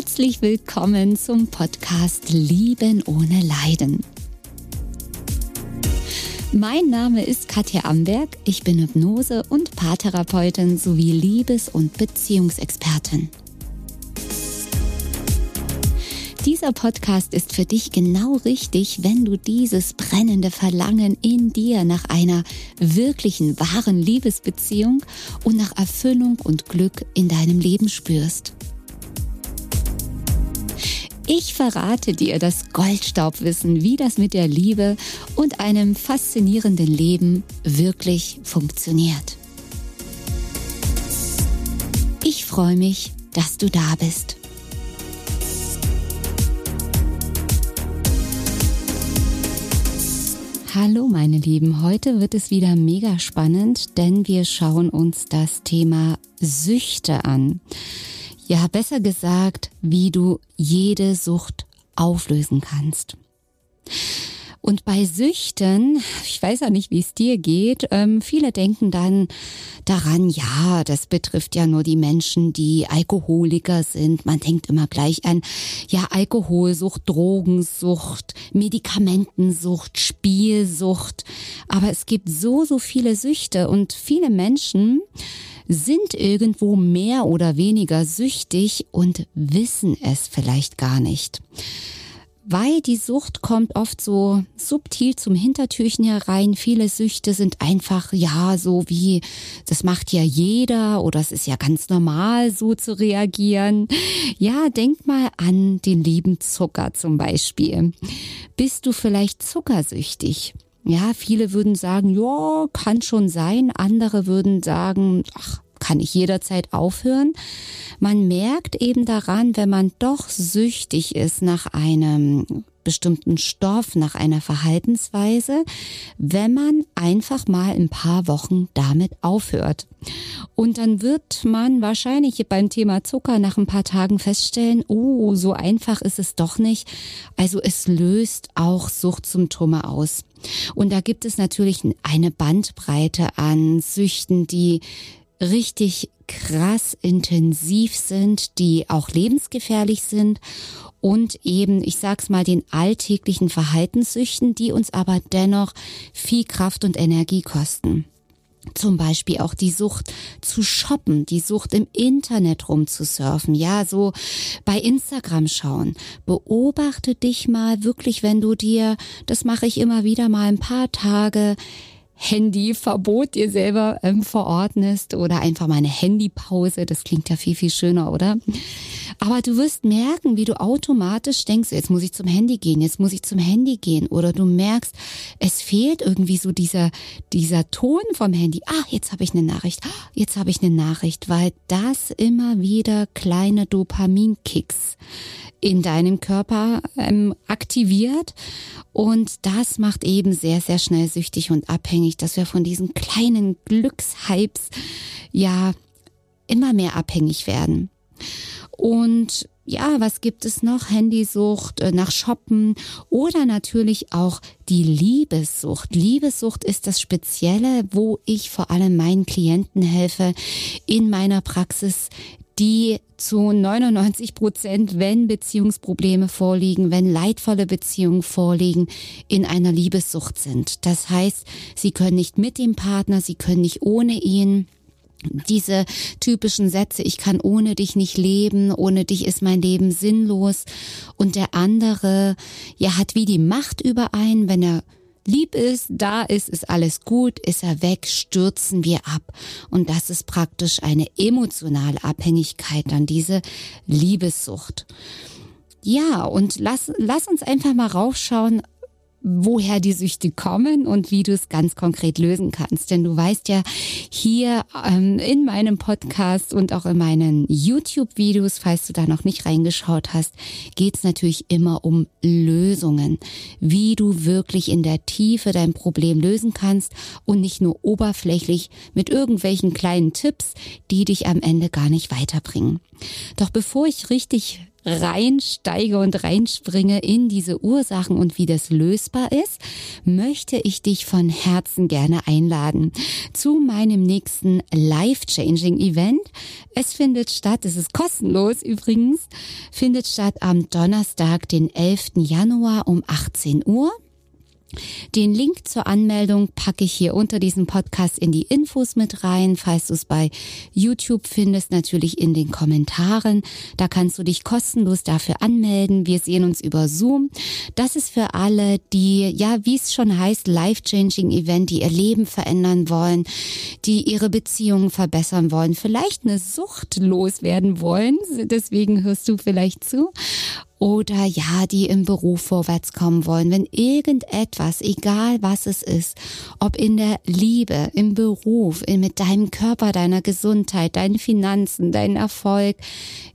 Herzlich willkommen zum Podcast Lieben ohne Leiden. Mein Name ist Katja Amberg, ich bin Hypnose- und Paartherapeutin sowie Liebes- und Beziehungsexpertin. Dieser Podcast ist für dich genau richtig, wenn du dieses brennende Verlangen in dir nach einer wirklichen, wahren Liebesbeziehung und nach Erfüllung und Glück in deinem Leben spürst. Ich verrate dir das Goldstaubwissen, wie das mit der Liebe und einem faszinierenden Leben wirklich funktioniert. Ich freue mich, dass du da bist. Hallo meine Lieben, heute wird es wieder mega spannend, denn wir schauen uns das Thema Süchte an. Ja, besser gesagt, wie du jede Sucht auflösen kannst. Und bei Süchten, ich weiß ja nicht, wie es dir geht, ähm, viele denken dann daran, ja, das betrifft ja nur die Menschen, die Alkoholiker sind. Man denkt immer gleich an, ja, Alkoholsucht, Drogensucht, Medikamentensucht, Spielsucht. Aber es gibt so, so viele Süchte und viele Menschen sind irgendwo mehr oder weniger süchtig und wissen es vielleicht gar nicht weil die Sucht kommt oft so subtil zum Hintertürchen herein. Viele Süchte sind einfach, ja, so wie, das macht ja jeder oder es ist ja ganz normal, so zu reagieren. Ja, denk mal an den lieben Zucker zum Beispiel. Bist du vielleicht zuckersüchtig? Ja, viele würden sagen, ja, kann schon sein. Andere würden sagen, ach, kann ich jederzeit aufhören. Man merkt eben daran, wenn man doch süchtig ist nach einem bestimmten Stoff, nach einer Verhaltensweise, wenn man einfach mal ein paar Wochen damit aufhört. Und dann wird man wahrscheinlich beim Thema Zucker nach ein paar Tagen feststellen, oh, so einfach ist es doch nicht. Also es löst auch Suchtsymptome aus. Und da gibt es natürlich eine Bandbreite an Süchten, die richtig krass intensiv sind, die auch lebensgefährlich sind und eben, ich sag's mal, den alltäglichen Verhaltenssüchten, die uns aber dennoch viel Kraft und Energie kosten. Zum Beispiel auch die Sucht zu shoppen, die Sucht im Internet rumzusurfen, ja, so bei Instagram schauen. Beobachte dich mal wirklich, wenn du dir, das mache ich immer wieder mal ein paar Tage, Handyverbot dir selber ähm, verordnest oder einfach mal eine Handypause. Das klingt ja viel, viel schöner, oder? Aber du wirst merken, wie du automatisch denkst, jetzt muss ich zum Handy gehen, jetzt muss ich zum Handy gehen. Oder du merkst, es fehlt irgendwie so dieser, dieser Ton vom Handy. Ah, jetzt habe ich eine Nachricht. Ah, jetzt habe ich eine Nachricht, weil das immer wieder kleine Dopaminkicks in deinem Körper ähm, aktiviert. Und das macht eben sehr, sehr schnell süchtig und abhängig, dass wir von diesen kleinen Glückshypes ja immer mehr abhängig werden. Und ja, was gibt es noch? Handysucht, äh, nach Shoppen oder natürlich auch die Liebessucht. Liebessucht ist das Spezielle, wo ich vor allem meinen Klienten helfe, in meiner Praxis die zu 99 Prozent, wenn Beziehungsprobleme vorliegen, wenn leidvolle Beziehungen vorliegen, in einer Liebessucht sind. Das heißt, sie können nicht mit dem Partner, sie können nicht ohne ihn diese typischen Sätze, ich kann ohne dich nicht leben, ohne dich ist mein Leben sinnlos. Und der andere, ja, hat wie die Macht über einen, wenn er lieb ist, da ist, ist alles gut, ist er weg, stürzen wir ab. Und das ist praktisch eine emotionale Abhängigkeit, dann diese Liebessucht. Ja, und lass, lass uns einfach mal raufschauen, woher die Süchte kommen und wie du es ganz konkret lösen kannst. Denn du weißt ja, hier ähm, in meinem Podcast und auch in meinen YouTube-Videos, falls du da noch nicht reingeschaut hast, geht es natürlich immer um Lösungen, wie du wirklich in der Tiefe dein Problem lösen kannst und nicht nur oberflächlich mit irgendwelchen kleinen Tipps, die dich am Ende gar nicht weiterbringen. Doch bevor ich richtig reinsteige und reinspringe in diese Ursachen und wie das lösbar ist, möchte ich dich von Herzen gerne einladen zu meinem nächsten Life-Changing Event. Es findet statt, es ist kostenlos übrigens, findet statt am Donnerstag, den 11. Januar um 18 Uhr. Den Link zur Anmeldung packe ich hier unter diesem Podcast in die Infos mit rein. Falls du es bei YouTube findest, natürlich in den Kommentaren. Da kannst du dich kostenlos dafür anmelden. Wir sehen uns über Zoom. Das ist für alle, die, ja, wie es schon heißt, life-changing Event, die ihr Leben verändern wollen, die ihre Beziehungen verbessern wollen, vielleicht eine Sucht loswerden wollen. Deswegen hörst du vielleicht zu oder ja, die im Beruf vorwärts kommen wollen, wenn irgendetwas, egal was es ist, ob in der Liebe, im Beruf, mit deinem Körper, deiner Gesundheit, deinen Finanzen, dein Erfolg,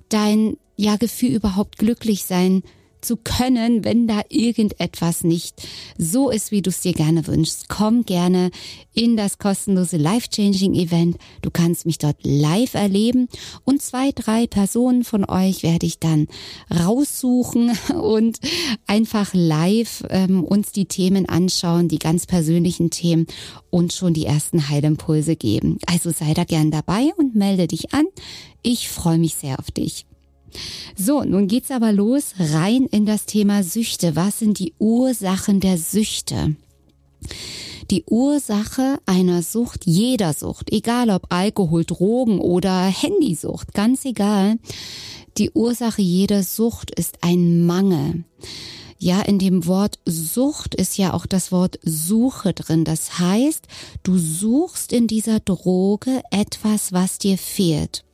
dein ja Gefühl überhaupt glücklich sein zu können, wenn da irgendetwas nicht so ist, wie du es dir gerne wünschst. Komm gerne in das kostenlose Life-Changing Event. Du kannst mich dort live erleben und zwei, drei Personen von euch werde ich dann raussuchen und einfach live ähm, uns die Themen anschauen, die ganz persönlichen Themen und schon die ersten Heilimpulse geben. Also sei da gern dabei und melde dich an. Ich freue mich sehr auf dich. So, nun geht's aber los rein in das Thema Süchte. Was sind die Ursachen der Süchte? Die Ursache einer Sucht, jeder Sucht, egal ob Alkohol, Drogen oder Handysucht, ganz egal. Die Ursache jeder Sucht ist ein Mangel. Ja, in dem Wort Sucht ist ja auch das Wort Suche drin. Das heißt, du suchst in dieser Droge etwas, was dir fehlt.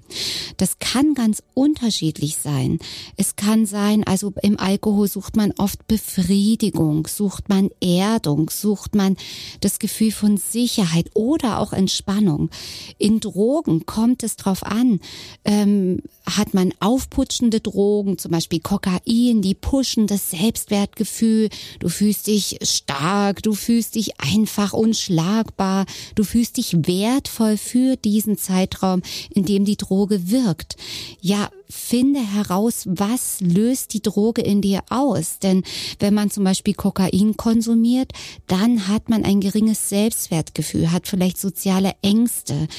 Das kann ganz unterschiedlich sein. Es kann sein, also im Alkohol sucht man oft Befriedigung, sucht man Erdung, sucht man das Gefühl von Sicherheit oder auch Entspannung. In Drogen kommt es drauf an, ähm, hat man aufputschende Drogen, zum Beispiel Kokain, die pushen das Selbstwertgefühl. Du fühlst dich stark, du fühlst dich einfach unschlagbar, du fühlst dich wertvoll für diesen Zeitraum, in dem die Droge wirkt. Ja, finde heraus, was löst die Droge in dir aus. Denn wenn man zum Beispiel Kokain konsumiert, dann hat man ein geringes Selbstwertgefühl, hat vielleicht soziale Ängste,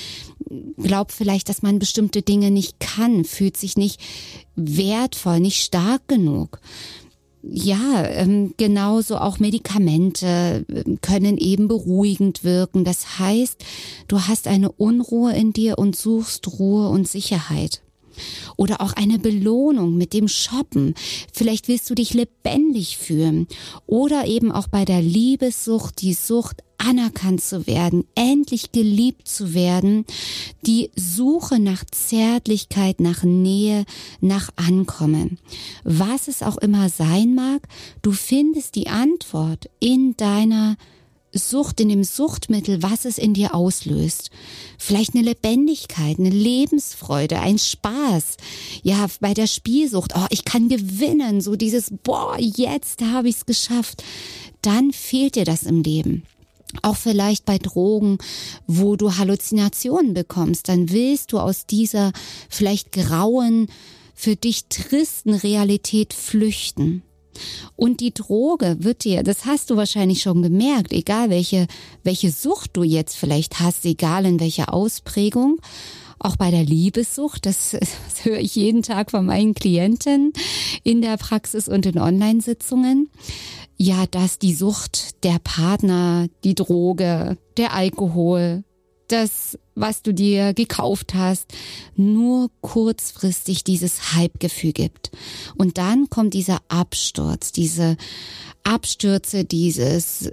glaubt vielleicht, dass man bestimmte Dinge nicht kann, fühlt sich nicht wertvoll, nicht stark genug. Ja, ähm, genauso auch Medikamente ähm, können eben beruhigend wirken. Das heißt, du hast eine Unruhe in dir und suchst Ruhe und Sicherheit. Oder auch eine Belohnung mit dem Shoppen. Vielleicht willst du dich lebendig fühlen. Oder eben auch bei der Liebessucht, die Sucht anerkannt zu werden, endlich geliebt zu werden, die Suche nach Zärtlichkeit, nach Nähe, nach Ankommen. Was es auch immer sein mag, du findest die Antwort in deiner Sucht, in dem Suchtmittel, was es in dir auslöst. Vielleicht eine Lebendigkeit, eine Lebensfreude, ein Spaß. Ja, bei der Spielsucht, oh, ich kann gewinnen, so dieses, boah, jetzt habe ich es geschafft. Dann fehlt dir das im Leben. Auch vielleicht bei Drogen, wo du Halluzinationen bekommst, dann willst du aus dieser vielleicht grauen, für dich tristen Realität flüchten. Und die Droge wird dir, das hast du wahrscheinlich schon gemerkt, egal welche, welche Sucht du jetzt vielleicht hast, egal in welcher Ausprägung, auch bei der Liebessucht, das, das höre ich jeden Tag von meinen Klienten in der Praxis und in Online-Sitzungen. Ja, dass die Sucht, der Partner, die Droge, der Alkohol, das, was du dir gekauft hast, nur kurzfristig dieses Hypegefühl gibt. Und dann kommt dieser Absturz, diese Abstürze, dieses,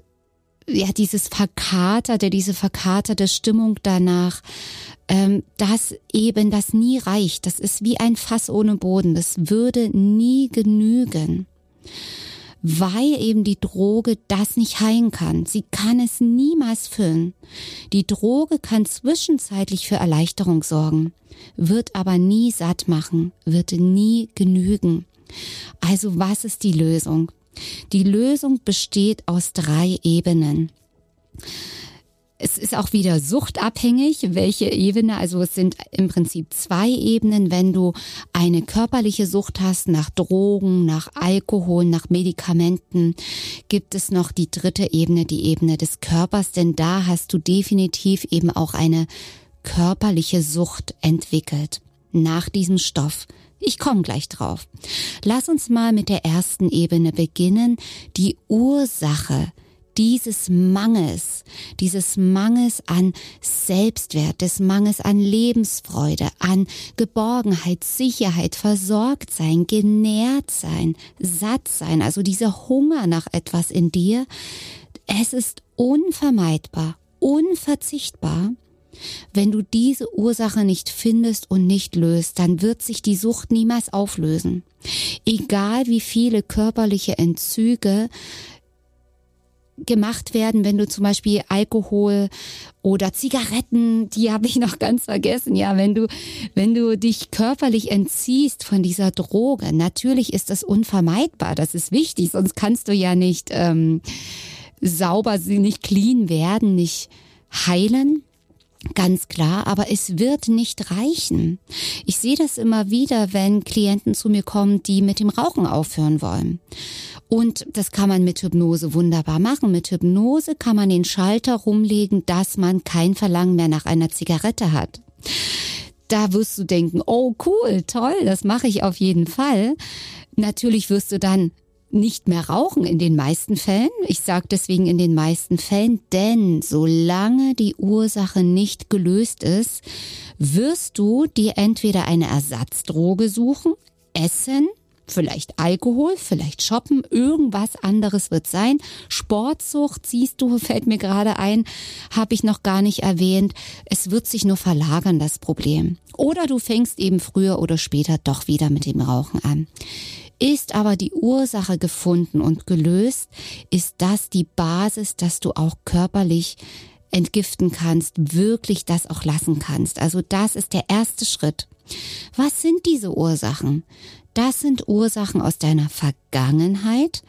ja, dieses verkaterte, diese verkaterte Stimmung danach, ähm, dass eben das nie reicht. Das ist wie ein Fass ohne Boden. Das würde nie genügen weil eben die Droge das nicht heilen kann. Sie kann es niemals füllen. Die Droge kann zwischenzeitlich für Erleichterung sorgen, wird aber nie satt machen, wird nie genügen. Also was ist die Lösung? Die Lösung besteht aus drei Ebenen. Es ist auch wieder suchtabhängig, welche Ebene. Also es sind im Prinzip zwei Ebenen. Wenn du eine körperliche Sucht hast nach Drogen, nach Alkohol, nach Medikamenten, gibt es noch die dritte Ebene, die Ebene des Körpers. Denn da hast du definitiv eben auch eine körperliche Sucht entwickelt nach diesem Stoff. Ich komme gleich drauf. Lass uns mal mit der ersten Ebene beginnen, die Ursache dieses Mangels, dieses Mangels an Selbstwert, des Mangels an Lebensfreude, an Geborgenheit, Sicherheit, versorgt sein, genährt sein, satt sein, also dieser Hunger nach etwas in dir, es ist unvermeidbar, unverzichtbar, wenn du diese Ursache nicht findest und nicht löst, dann wird sich die Sucht niemals auflösen. Egal wie viele körperliche Entzüge gemacht werden, wenn du zum Beispiel Alkohol oder Zigaretten, die habe ich noch ganz vergessen, ja, wenn du, wenn du dich körperlich entziehst von dieser Droge, natürlich ist das unvermeidbar, das ist wichtig, sonst kannst du ja nicht ähm, sauber, nicht clean werden, nicht heilen. Ganz klar, aber es wird nicht reichen. Ich sehe das immer wieder, wenn Klienten zu mir kommen, die mit dem Rauchen aufhören wollen. Und das kann man mit Hypnose wunderbar machen. Mit Hypnose kann man den Schalter rumlegen, dass man kein Verlangen mehr nach einer Zigarette hat. Da wirst du denken, oh cool, toll, das mache ich auf jeden Fall. Natürlich wirst du dann nicht mehr rauchen in den meisten Fällen. Ich sage deswegen in den meisten Fällen, denn solange die Ursache nicht gelöst ist, wirst du dir entweder eine Ersatzdroge suchen, essen, vielleicht Alkohol, vielleicht Shoppen, irgendwas anderes wird sein. Sportsucht, siehst du, fällt mir gerade ein, habe ich noch gar nicht erwähnt. Es wird sich nur verlagern, das Problem. Oder du fängst eben früher oder später doch wieder mit dem Rauchen an. Ist aber die Ursache gefunden und gelöst, ist das die Basis, dass du auch körperlich entgiften kannst, wirklich das auch lassen kannst. Also das ist der erste Schritt. Was sind diese Ursachen? Das sind Ursachen aus deiner Vergangenheit,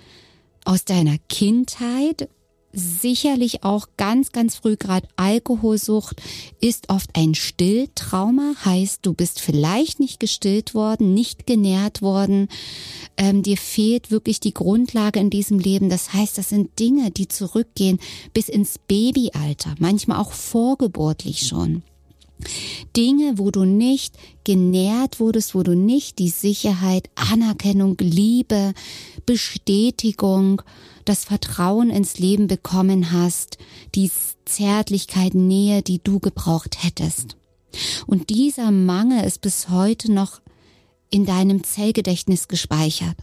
aus deiner Kindheit, sicherlich auch ganz, ganz früh gerade Alkoholsucht ist oft ein Stilltrauma, heißt du bist vielleicht nicht gestillt worden, nicht genährt worden, ähm, dir fehlt wirklich die Grundlage in diesem Leben. Das heißt, das sind Dinge, die zurückgehen bis ins Babyalter, manchmal auch vorgeburtlich schon. Dinge, wo du nicht genährt wurdest, wo du nicht die Sicherheit, Anerkennung, Liebe, Bestätigung, das Vertrauen ins Leben bekommen hast, die Zärtlichkeit, Nähe, die du gebraucht hättest. Und dieser Mangel ist bis heute noch in deinem Zellgedächtnis gespeichert.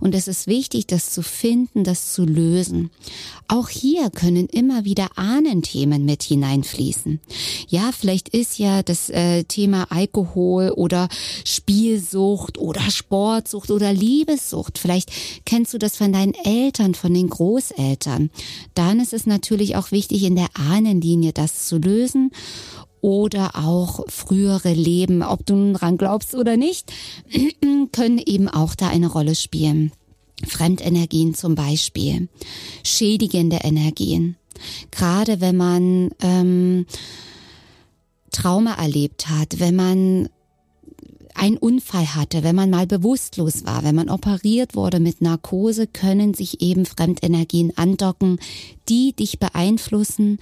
Und es ist wichtig, das zu finden, das zu lösen. Auch hier können immer wieder Ahnenthemen mit hineinfließen. Ja, vielleicht ist ja das äh, Thema Alkohol oder Spielsucht oder Sportsucht oder Liebessucht. Vielleicht kennst du das von deinen Eltern, von den Großeltern. Dann ist es natürlich auch wichtig, in der Ahnenlinie das zu lösen oder auch frühere Leben, ob du nun dran glaubst oder nicht, können eben auch da eine Rolle spielen. Fremdenergien zum Beispiel, schädigende Energien. Gerade wenn man ähm, Trauma erlebt hat, wenn man einen Unfall hatte, wenn man mal bewusstlos war, wenn man operiert wurde mit Narkose, können sich eben Fremdenergien andocken, die dich beeinflussen.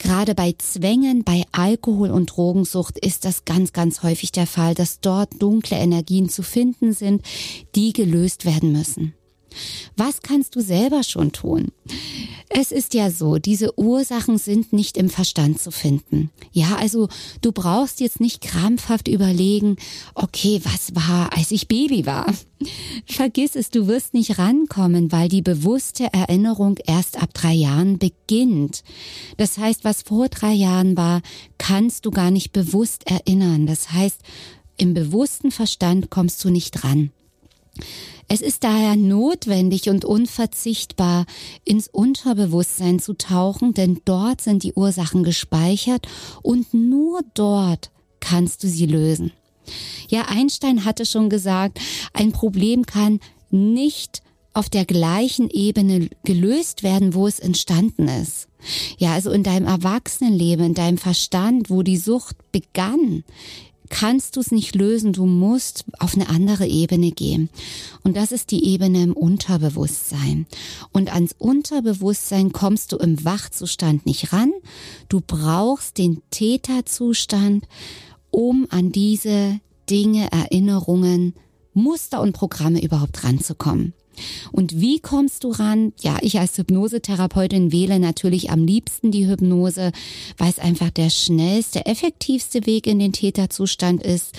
Gerade bei Zwängen, bei Alkohol- und Drogensucht ist das ganz, ganz häufig der Fall, dass dort dunkle Energien zu finden sind, die gelöst werden müssen. Was kannst du selber schon tun? Es ist ja so, diese Ursachen sind nicht im Verstand zu finden. Ja, also du brauchst jetzt nicht krampfhaft überlegen, okay, was war, als ich Baby war? Vergiss es, du wirst nicht rankommen, weil die bewusste Erinnerung erst ab drei Jahren beginnt. Das heißt, was vor drei Jahren war, kannst du gar nicht bewusst erinnern. Das heißt, im bewussten Verstand kommst du nicht ran. Es ist daher notwendig und unverzichtbar, ins Unterbewusstsein zu tauchen, denn dort sind die Ursachen gespeichert und nur dort kannst du sie lösen. Ja, Einstein hatte schon gesagt, ein Problem kann nicht auf der gleichen Ebene gelöst werden, wo es entstanden ist. Ja, also in deinem Erwachsenenleben, in deinem Verstand, wo die Sucht begann, kannst du es nicht lösen. Du musst auf eine andere Ebene gehen. Und das ist die Ebene im Unterbewusstsein. Und ans Unterbewusstsein kommst du im Wachzustand nicht ran. Du brauchst den Täterzustand, um an diese Dinge, Erinnerungen, Muster und Programme überhaupt ranzukommen. Und wie kommst du ran? Ja, ich als Hypnosetherapeutin wähle natürlich am liebsten die Hypnose, weil es einfach der schnellste, effektivste Weg in den Täterzustand ist.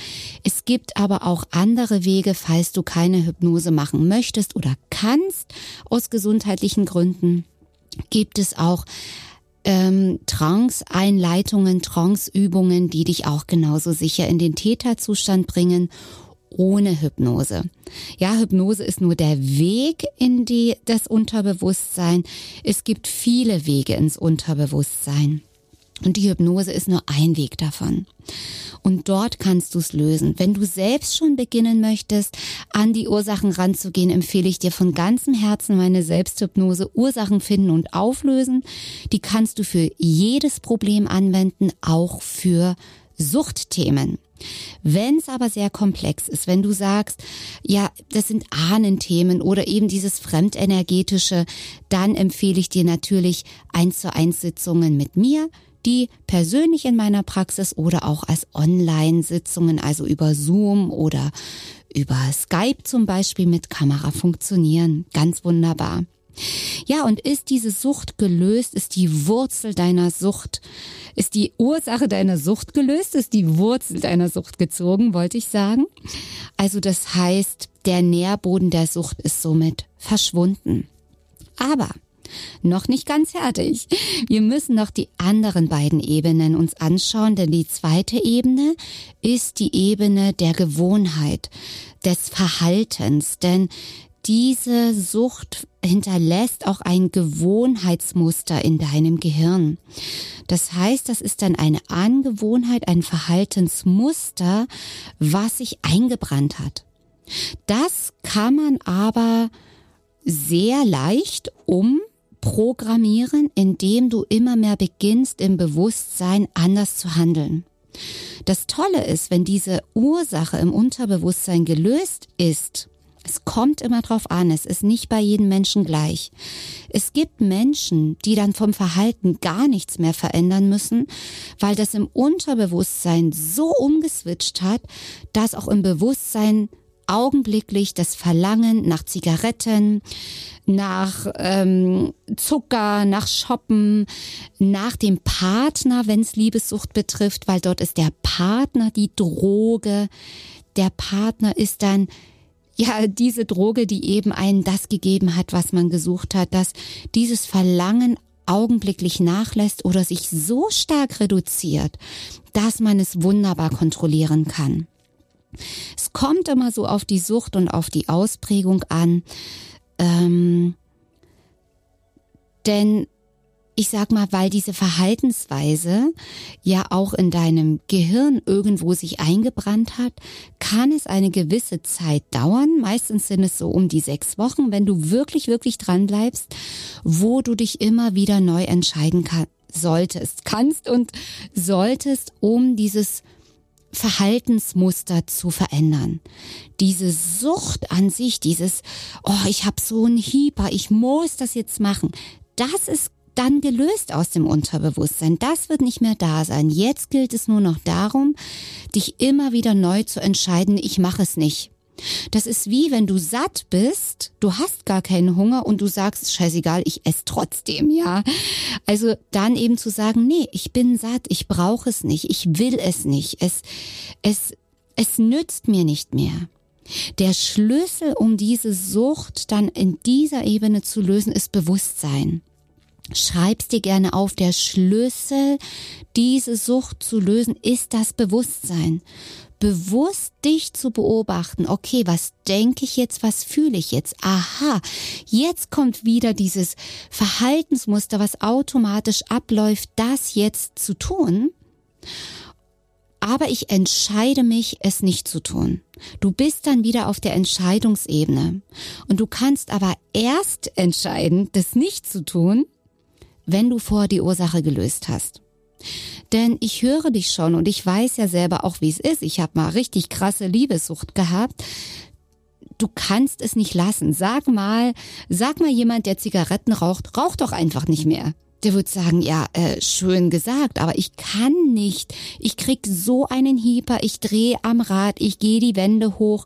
Es gibt aber auch andere Wege, falls du keine Hypnose machen möchtest oder kannst aus gesundheitlichen Gründen. Gibt es auch ähm, Trance-Einleitungen, Trance-Übungen, die dich auch genauso sicher in den Täterzustand bringen ohne Hypnose. Ja, Hypnose ist nur der Weg in die, das Unterbewusstsein. Es gibt viele Wege ins Unterbewusstsein. Und die Hypnose ist nur ein Weg davon. Und dort kannst du es lösen. Wenn du selbst schon beginnen möchtest, an die Ursachen ranzugehen, empfehle ich dir von ganzem Herzen meine Selbsthypnose Ursachen finden und auflösen. Die kannst du für jedes Problem anwenden, auch für Suchtthemen. Wenn es aber sehr komplex ist, wenn du sagst, ja, das sind Ahnenthemen oder eben dieses Fremdenergetische, dann empfehle ich dir natürlich eins zu eins Sitzungen mit mir, die persönlich in meiner Praxis oder auch als Online-Sitzungen, also über Zoom oder über Skype zum Beispiel mit Kamera funktionieren. Ganz wunderbar. Ja, und ist diese Sucht gelöst, ist die Wurzel deiner Sucht, ist die Ursache deiner Sucht gelöst, ist die Wurzel deiner Sucht gezogen, wollte ich sagen. Also das heißt, der Nährboden der Sucht ist somit verschwunden. Aber noch nicht ganz fertig. Wir müssen noch die anderen beiden Ebenen uns anschauen, denn die zweite Ebene ist die Ebene der Gewohnheit, des Verhaltens, denn diese Sucht hinterlässt auch ein Gewohnheitsmuster in deinem Gehirn. Das heißt, das ist dann eine Angewohnheit, ein Verhaltensmuster, was sich eingebrannt hat. Das kann man aber sehr leicht umprogrammieren, indem du immer mehr beginnst, im Bewusstsein anders zu handeln. Das Tolle ist, wenn diese Ursache im Unterbewusstsein gelöst ist, es kommt immer drauf an, es ist nicht bei jedem Menschen gleich. Es gibt Menschen, die dann vom Verhalten gar nichts mehr verändern müssen, weil das im Unterbewusstsein so umgeswitcht hat, dass auch im Bewusstsein augenblicklich das Verlangen nach Zigaretten, nach ähm, Zucker, nach Shoppen, nach dem Partner, wenn es Liebessucht betrifft, weil dort ist der Partner die Droge. Der Partner ist dann ja, diese Droge, die eben einen das gegeben hat, was man gesucht hat, dass dieses Verlangen augenblicklich nachlässt oder sich so stark reduziert, dass man es wunderbar kontrollieren kann. Es kommt immer so auf die Sucht und auf die Ausprägung an. Ähm, denn ich sag mal, weil diese Verhaltensweise ja auch in deinem Gehirn irgendwo sich eingebrannt hat, kann es eine gewisse Zeit dauern. Meistens sind es so um die sechs Wochen, wenn du wirklich, wirklich dran bleibst, wo du dich immer wieder neu entscheiden kann, solltest, kannst und solltest, um dieses Verhaltensmuster zu verändern. Diese Sucht an sich, dieses, oh, ich habe so einen Hieper, ich muss das jetzt machen, das ist dann gelöst aus dem Unterbewusstsein. Das wird nicht mehr da sein. Jetzt gilt es nur noch darum, dich immer wieder neu zu entscheiden, ich mache es nicht. Das ist wie wenn du satt bist, du hast gar keinen Hunger und du sagst, scheißegal, ich esse trotzdem, ja. Also dann eben zu sagen, nee, ich bin satt, ich brauche es nicht, ich will es nicht, es, es, es nützt mir nicht mehr. Der Schlüssel, um diese Sucht dann in dieser Ebene zu lösen, ist Bewusstsein. Schreib's dir gerne auf. Der Schlüssel, diese Sucht zu lösen, ist das Bewusstsein. Bewusst dich zu beobachten. Okay, was denke ich jetzt? Was fühle ich jetzt? Aha, jetzt kommt wieder dieses Verhaltensmuster, was automatisch abläuft, das jetzt zu tun. aber ich entscheide mich, es nicht zu tun. Du bist dann wieder auf der Entscheidungsebene. Und du kannst aber erst entscheiden, das nicht zu tun, wenn du vor die Ursache gelöst hast. Denn ich höre dich schon und ich weiß ja selber auch, wie es ist. Ich habe mal richtig krasse Liebessucht gehabt. Du kannst es nicht lassen. Sag mal, sag mal jemand, der Zigaretten raucht, raucht doch einfach nicht mehr. Der wird sagen, ja, äh, schön gesagt, aber ich kann nicht. Ich krieg so einen Hieper, ich drehe am Rad, ich gehe die Wände hoch.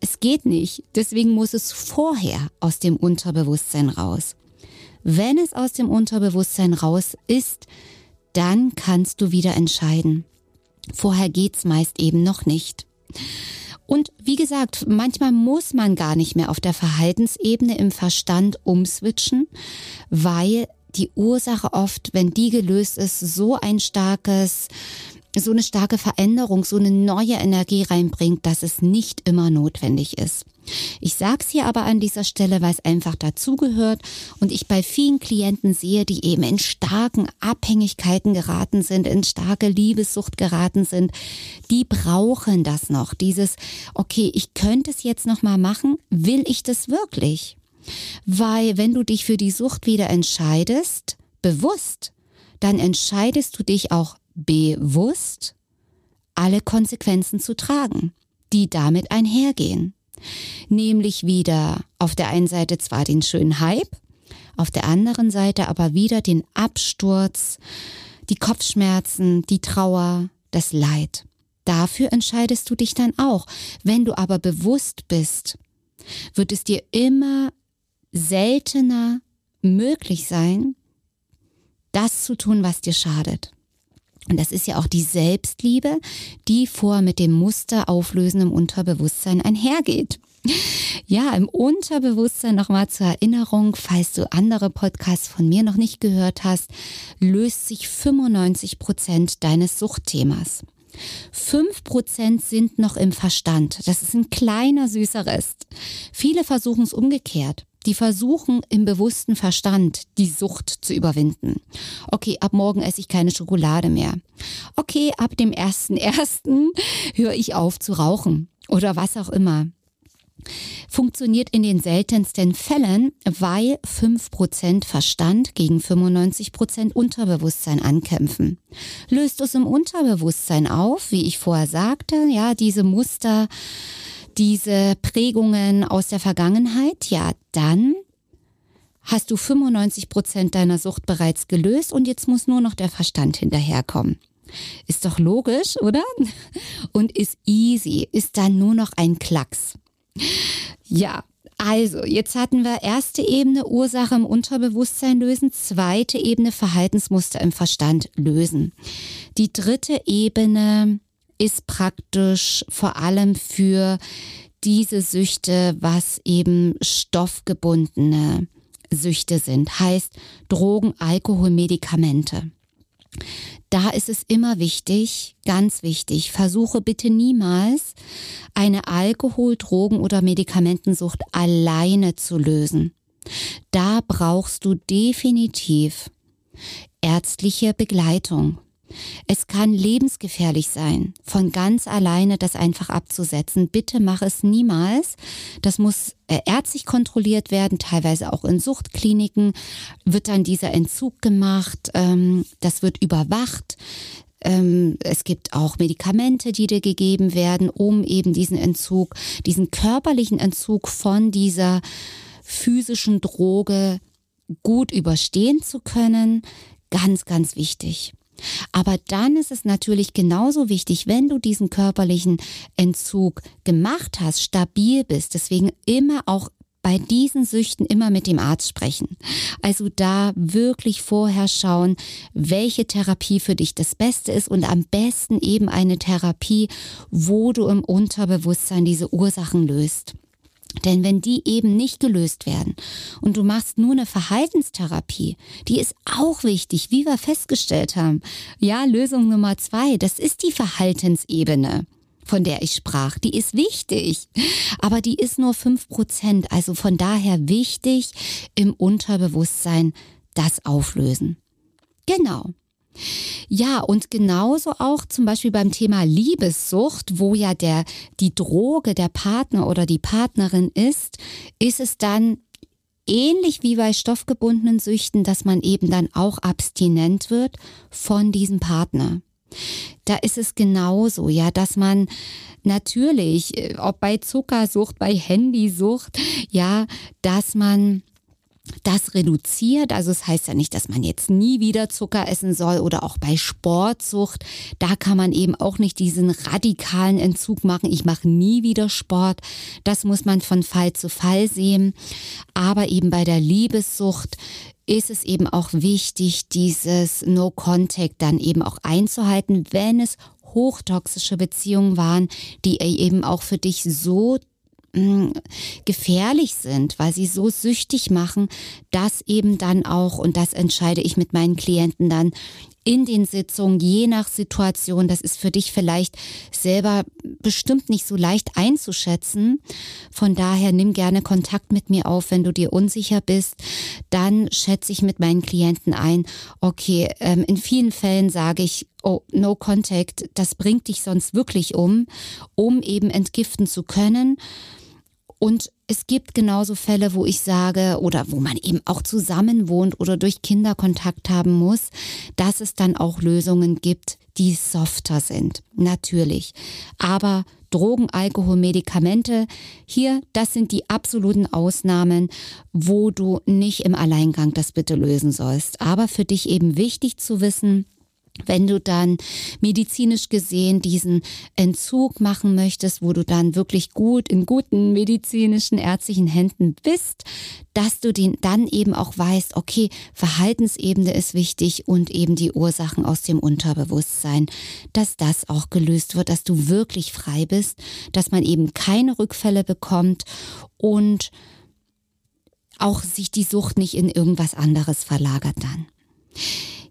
Es geht nicht. Deswegen muss es vorher aus dem Unterbewusstsein raus. Wenn es aus dem Unterbewusstsein raus ist, dann kannst du wieder entscheiden. Vorher geht's meist eben noch nicht. Und wie gesagt, manchmal muss man gar nicht mehr auf der Verhaltensebene im Verstand umswitchen, weil die Ursache oft, wenn die gelöst ist, so ein starkes, so eine starke Veränderung, so eine neue Energie reinbringt, dass es nicht immer notwendig ist. Ich sag's hier aber an dieser Stelle, weil es einfach dazugehört und ich bei vielen Klienten sehe, die eben in starken Abhängigkeiten geraten sind, in starke Liebessucht geraten sind, die brauchen das noch. Dieses, okay, ich könnte es jetzt noch mal machen, will ich das wirklich? Weil wenn du dich für die Sucht wieder entscheidest, bewusst, dann entscheidest du dich auch bewusst, alle Konsequenzen zu tragen, die damit einhergehen. Nämlich wieder auf der einen Seite zwar den schönen Hype, auf der anderen Seite aber wieder den Absturz, die Kopfschmerzen, die Trauer, das Leid. Dafür entscheidest du dich dann auch. Wenn du aber bewusst bist, wird es dir immer seltener möglich sein, das zu tun, was dir schadet. Und das ist ja auch die Selbstliebe, die vor mit dem Muster auflösendem Unterbewusstsein einhergeht. Ja, im Unterbewusstsein nochmal zur Erinnerung, falls du andere Podcasts von mir noch nicht gehört hast, löst sich 95 Prozent deines Suchtthemas. 5% sind noch im Verstand. Das ist ein kleiner süßer Rest. Viele versuchen es umgekehrt. Die versuchen im bewussten Verstand die Sucht zu überwinden. Okay, ab morgen esse ich keine Schokolade mehr. Okay, ab dem ersten ersten höre ich auf zu rauchen oder was auch immer. Funktioniert in den seltensten Fällen, weil 5% Verstand gegen 95% Unterbewusstsein ankämpfen. Löst es im Unterbewusstsein auf, wie ich vorher sagte, ja, diese Muster, diese Prägungen aus der Vergangenheit, ja, dann hast du 95 Prozent deiner Sucht bereits gelöst und jetzt muss nur noch der Verstand hinterherkommen. Ist doch logisch, oder? Und ist easy, ist dann nur noch ein Klacks. Ja, also, jetzt hatten wir erste Ebene Ursache im Unterbewusstsein lösen, zweite Ebene Verhaltensmuster im Verstand lösen. Die dritte Ebene ist praktisch vor allem für diese Süchte, was eben stoffgebundene Süchte sind, heißt Drogen, Alkohol, Medikamente. Da ist es immer wichtig, ganz wichtig, versuche bitte niemals eine Alkohol-, Drogen- oder Medikamentensucht alleine zu lösen. Da brauchst du definitiv ärztliche Begleitung. Es kann lebensgefährlich sein, von ganz alleine das einfach abzusetzen. Bitte mach es niemals. Das muss äh, ärztlich kontrolliert werden, teilweise auch in Suchtkliniken wird dann dieser Entzug gemacht. Ähm, das wird überwacht. Ähm, es gibt auch Medikamente, die dir gegeben werden, um eben diesen Entzug, diesen körperlichen Entzug von dieser physischen Droge gut überstehen zu können. Ganz, ganz wichtig. Aber dann ist es natürlich genauso wichtig, wenn du diesen körperlichen Entzug gemacht hast, stabil bist, deswegen immer auch bei diesen Süchten immer mit dem Arzt sprechen. Also da wirklich vorher schauen, welche Therapie für dich das Beste ist und am besten eben eine Therapie, wo du im Unterbewusstsein diese Ursachen löst. Denn wenn die eben nicht gelöst werden und du machst nur eine Verhaltenstherapie, die ist auch wichtig, wie wir festgestellt haben. Ja, Lösung Nummer zwei, das ist die Verhaltensebene von der ich sprach, die ist wichtig, aber die ist nur fünf Prozent. Also von daher wichtig im Unterbewusstsein das auflösen. Genau. Ja, und genauso auch zum Beispiel beim Thema Liebessucht, wo ja der, die Droge der Partner oder die Partnerin ist, ist es dann ähnlich wie bei stoffgebundenen Süchten, dass man eben dann auch abstinent wird von diesem Partner. Da ist es genauso, ja, dass man natürlich, äh, ob bei Zuckersucht, bei Handysucht, ja, dass man das reduziert. Also es das heißt ja nicht, dass man jetzt nie wieder Zucker essen soll oder auch bei Sportsucht. Da kann man eben auch nicht diesen radikalen Entzug machen. Ich mache nie wieder Sport. Das muss man von Fall zu Fall sehen. Aber eben bei der Liebessucht ist es eben auch wichtig, dieses No Contact dann eben auch einzuhalten, wenn es hochtoxische Beziehungen waren, die eben auch für dich so gefährlich sind, weil sie so süchtig machen, dass eben dann auch, und das entscheide ich mit meinen Klienten dann, in den Sitzungen, je nach Situation, das ist für dich vielleicht selber bestimmt nicht so leicht einzuschätzen. Von daher nimm gerne Kontakt mit mir auf, wenn du dir unsicher bist. Dann schätze ich mit meinen Klienten ein, okay, ähm, in vielen Fällen sage ich, oh, no contact, das bringt dich sonst wirklich um, um eben entgiften zu können. Und es gibt genauso Fälle, wo ich sage, oder wo man eben auch zusammen wohnt oder durch Kinder Kontakt haben muss, dass es dann auch Lösungen gibt, die softer sind. Natürlich. Aber Drogen, Alkohol, Medikamente, hier, das sind die absoluten Ausnahmen, wo du nicht im Alleingang das bitte lösen sollst. Aber für dich eben wichtig zu wissen, wenn du dann medizinisch gesehen diesen Entzug machen möchtest, wo du dann wirklich gut in guten medizinischen, ärztlichen Händen bist, dass du den dann eben auch weißt, okay, Verhaltensebene ist wichtig und eben die Ursachen aus dem Unterbewusstsein, dass das auch gelöst wird, dass du wirklich frei bist, dass man eben keine Rückfälle bekommt und auch sich die Sucht nicht in irgendwas anderes verlagert dann.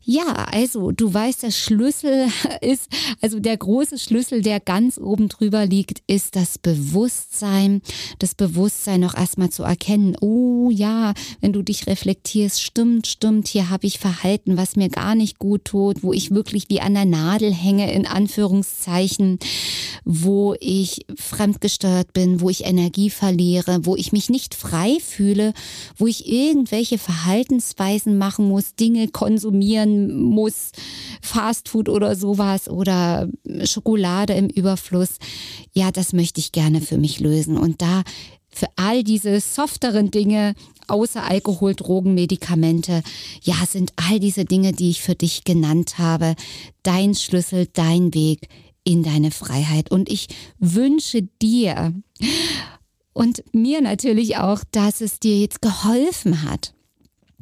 Ja, also du weißt, der Schlüssel ist, also der große Schlüssel, der ganz oben drüber liegt, ist das Bewusstsein. Das Bewusstsein noch erstmal zu erkennen, oh ja, wenn du dich reflektierst, stimmt, stimmt, hier habe ich Verhalten, was mir gar nicht gut tut, wo ich wirklich wie an der Nadel hänge, in Anführungszeichen, wo ich fremdgesteuert bin, wo ich Energie verliere, wo ich mich nicht frei fühle, wo ich irgendwelche Verhaltensweisen machen muss, Dinge konsumieren, muss, Fastfood oder sowas oder Schokolade im Überfluss. Ja, das möchte ich gerne für mich lösen. Und da für all diese softeren Dinge, außer Alkohol, Drogen, Medikamente, ja, sind all diese Dinge, die ich für dich genannt habe, dein Schlüssel, dein Weg in deine Freiheit. Und ich wünsche dir und mir natürlich auch, dass es dir jetzt geholfen hat,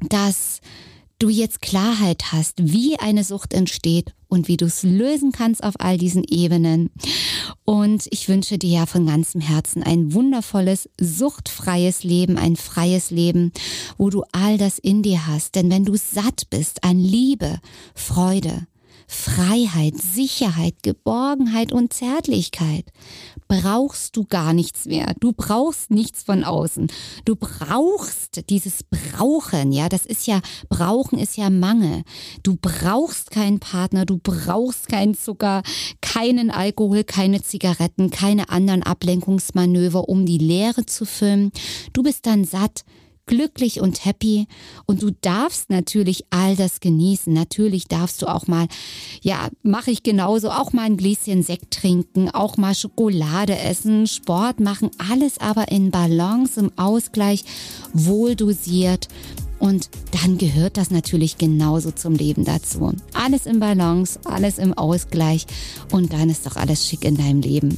dass du jetzt Klarheit hast, wie eine Sucht entsteht und wie du es lösen kannst auf all diesen Ebenen. Und ich wünsche dir ja von ganzem Herzen ein wundervolles, suchtfreies Leben, ein freies Leben, wo du all das in dir hast. Denn wenn du satt bist an Liebe, Freude, Freiheit, Sicherheit, Geborgenheit und Zärtlichkeit brauchst du gar nichts mehr. Du brauchst nichts von außen. Du brauchst dieses Brauchen, ja, das ist ja, Brauchen ist ja Mangel. Du brauchst keinen Partner, du brauchst keinen Zucker, keinen Alkohol, keine Zigaretten, keine anderen Ablenkungsmanöver, um die Leere zu füllen. Du bist dann satt glücklich und happy und du darfst natürlich all das genießen. Natürlich darfst du auch mal, ja, mache ich genauso, auch mal ein Gläschen Sekt trinken, auch mal Schokolade essen, Sport machen, alles aber in Balance, im Ausgleich, wohl dosiert. Und dann gehört das natürlich genauso zum Leben dazu. Alles im Balance, alles im Ausgleich und dann ist doch alles schick in deinem Leben.